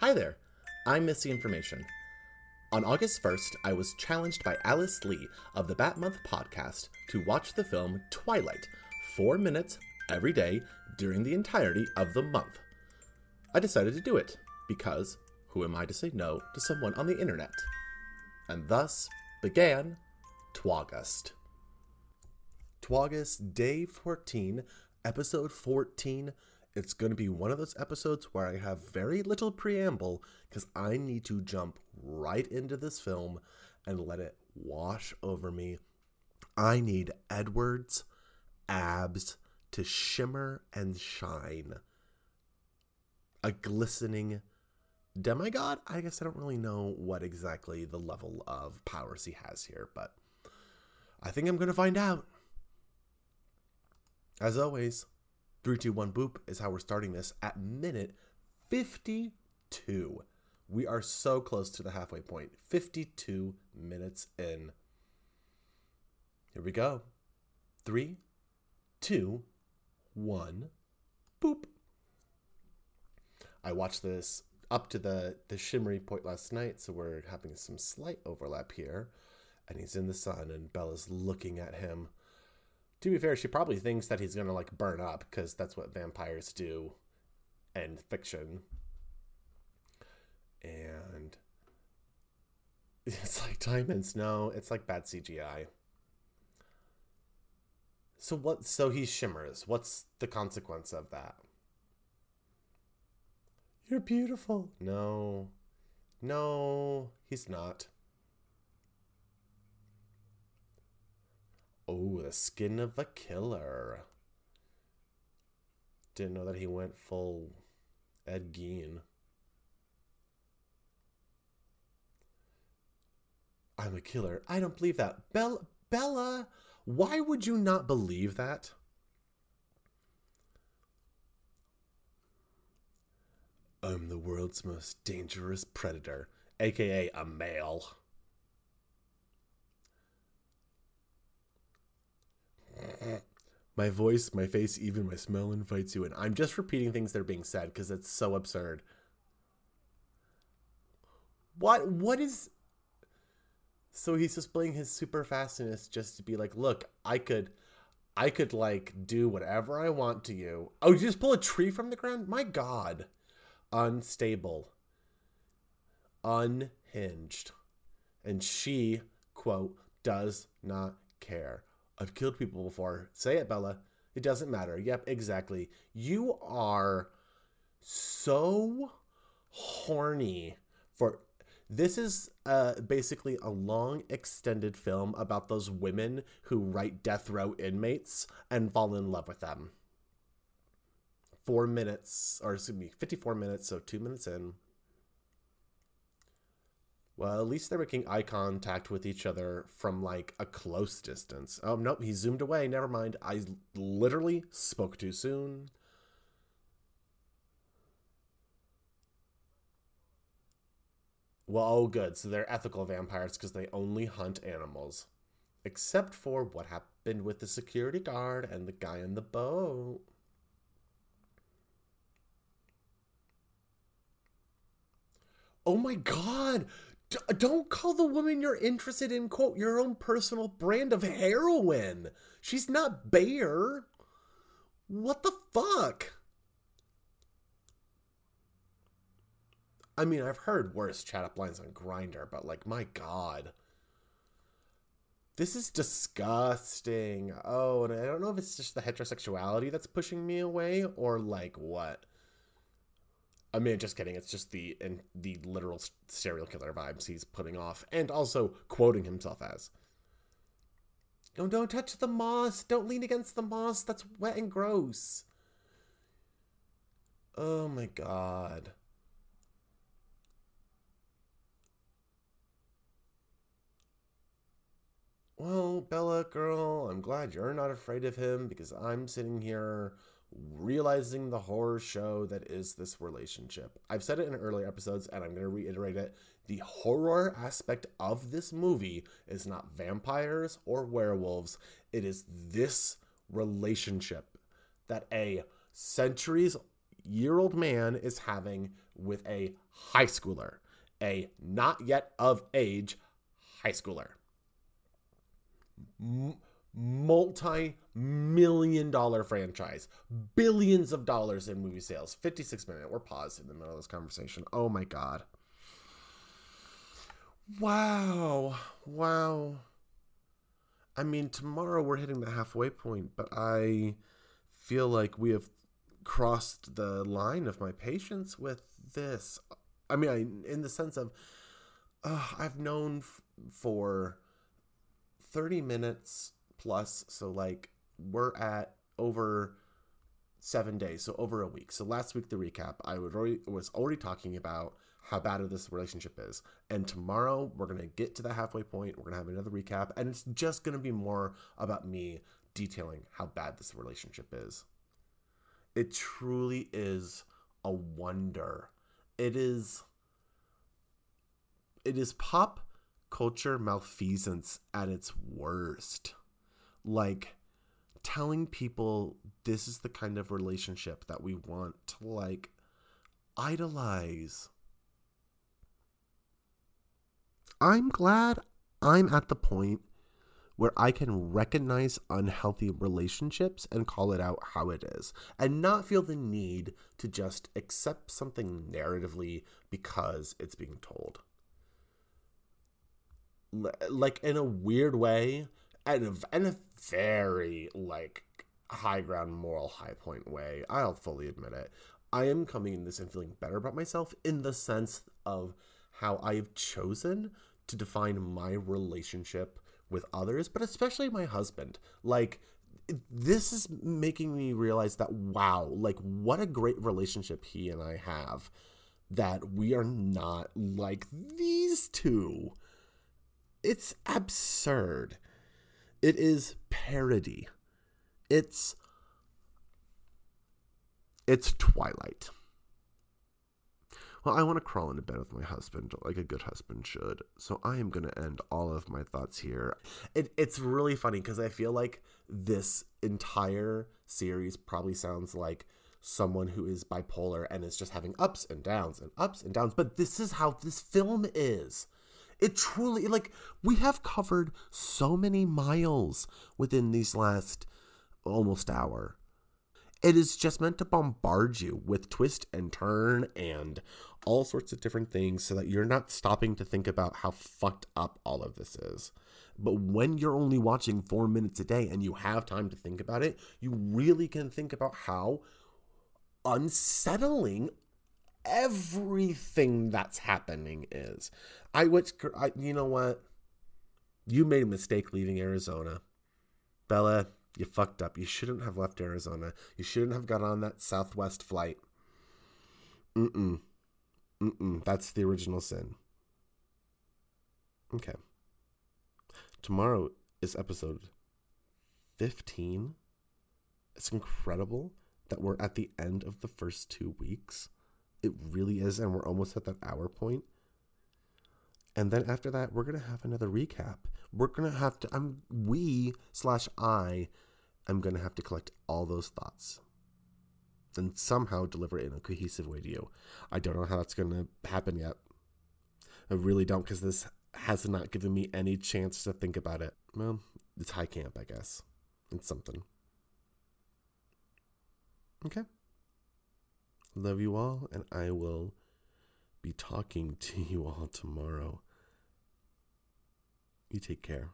Hi there, I'm Missy Information. On August 1st, I was challenged by Alice Lee of the Bat Month podcast to watch the film Twilight, four minutes every day during the entirety of the month. I decided to do it because who am I to say no to someone on the internet? And thus began Twagust. Twagust Day 14, Episode 14 it's going to be one of those episodes where I have very little preamble because I need to jump right into this film and let it wash over me. I need Edward's abs to shimmer and shine. A glistening demigod? I guess I don't really know what exactly the level of powers he has here, but I think I'm going to find out. As always, 321 boop is how we're starting this at minute 52. We are so close to the halfway point. 52 minutes in. Here we go. Three, two, one, boop. I watched this up to the, the shimmery point last night, so we're having some slight overlap here. And he's in the sun, and Bella's looking at him to be fair, she probably thinks that he's gonna like burn up because that's what vampires do in fiction. And it's like diamonds. No, it's like bad CGI. So what? So he shimmers. What's the consequence of that? You're beautiful. No, no, he's not. Oh, the skin of a killer. Didn't know that he went full Ed Gein. I'm a killer. I don't believe that. Bella, Bella, why would you not believe that? I'm the world's most dangerous predator, aka a male. My voice, my face, even my smell invites you in. I'm just repeating things that are being said because it's so absurd. What? What is? So he's displaying his super fastness just to be like, look, I could, I could like do whatever I want to you. Oh, you just pull a tree from the ground? My God, unstable, unhinged, and she quote does not care. I've killed people before. Say it, Bella. It doesn't matter. Yep, exactly. You are so horny for this is uh, basically a long extended film about those women who write death row inmates and fall in love with them four minutes or excuse me 54 minutes so two minutes in well, at least they're making eye contact with each other from like a close distance. Oh, nope, he zoomed away. Never mind. I literally spoke too soon. Well, oh, good. So they're ethical vampires because they only hunt animals. Except for what happened with the security guard and the guy in the boat. Oh my god! D- don't call the woman you're interested in quote your own personal brand of heroin. She's not Bayer. What the fuck? I mean, I've heard worse chat up lines on Grindr, but like, my god. This is disgusting. Oh, and I don't know if it's just the heterosexuality that's pushing me away or like what. I mean, just kidding. It's just the and the literal serial killer vibes he's putting off, and also quoting himself as. Oh, don't touch the moss. Don't lean against the moss. That's wet and gross. Oh my god. Well, Bella, girl, I'm glad you're not afraid of him because I'm sitting here realizing the horror show that is this relationship. I've said it in earlier episodes and I'm going to reiterate it. The horror aspect of this movie is not vampires or werewolves, it is this relationship that a centuries year old man is having with a high schooler, a not yet of age high schooler. M- multi million dollar franchise, billions of dollars in movie sales. 56 minute. We're paused in the middle of this conversation. Oh my God. Wow. Wow. I mean, tomorrow we're hitting the halfway point, but I feel like we have crossed the line of my patience with this. I mean, I, in the sense of, uh, I've known f- for 30 minutes plus, so like we're at over seven days, so over a week. So last week, the recap, I already, was already talking about how bad this relationship is. And tomorrow, we're to get to the halfway point. We're to have another recap, and it's just to be more about me detailing how bad this relationship is. It truly is a wonder. It is it is pop culture malfeasance at its worst. Like telling people this is the kind of relationship that we want to like idolize. I'm glad I'm at the point where I can recognize unhealthy relationships and call it out how it is and not feel the need to just accept something narratively because it's being told. Like in a weird way, and a, in a very like high ground moral high point way, I'll fully admit it. I am coming in this and feeling better about myself in the sense of how I have chosen to define my relationship with others, but especially my husband. Like, this is making me realize that, wow, like, what a great relationship he and I have. That we are not like these two. It's absurd. It is parody. It's. It's Twilight. Well, I want to crawl into bed with my husband like a good husband should. So I am going to end all of my thoughts here. It, it's really funny because I feel like this entire series probably sounds like someone who is bipolar and is just having ups and downs and ups and downs. But this is how this film is. It truly, like, we have covered so many miles within these last almost hour. It is just meant to bombard you with twist and turn and all sorts of different things so that you're not stopping to think about how fucked up all of this is. But when you're only watching four minutes a day and you have time to think about it, you really can think about how unsettling everything that's happening is. I went, I, you know what? You made a mistake leaving Arizona. Bella, you fucked up. You shouldn't have left Arizona. You shouldn't have got on that Southwest flight. Mm-mm. Mm-mm. That's the original sin. Okay. Tomorrow is episode 15. It's incredible that we're at the end of the first two weeks. It really is, and we're almost at that hour point. And then after that, we're gonna have another recap. We're gonna have to. I'm we slash I. I'm gonna have to collect all those thoughts, and somehow deliver it in a cohesive way to you. I don't know how that's gonna happen yet. I really don't, because this has not given me any chance to think about it. Well, it's high camp, I guess. It's something. Okay. Love you all, and I will be talking to you all tomorrow. You take care.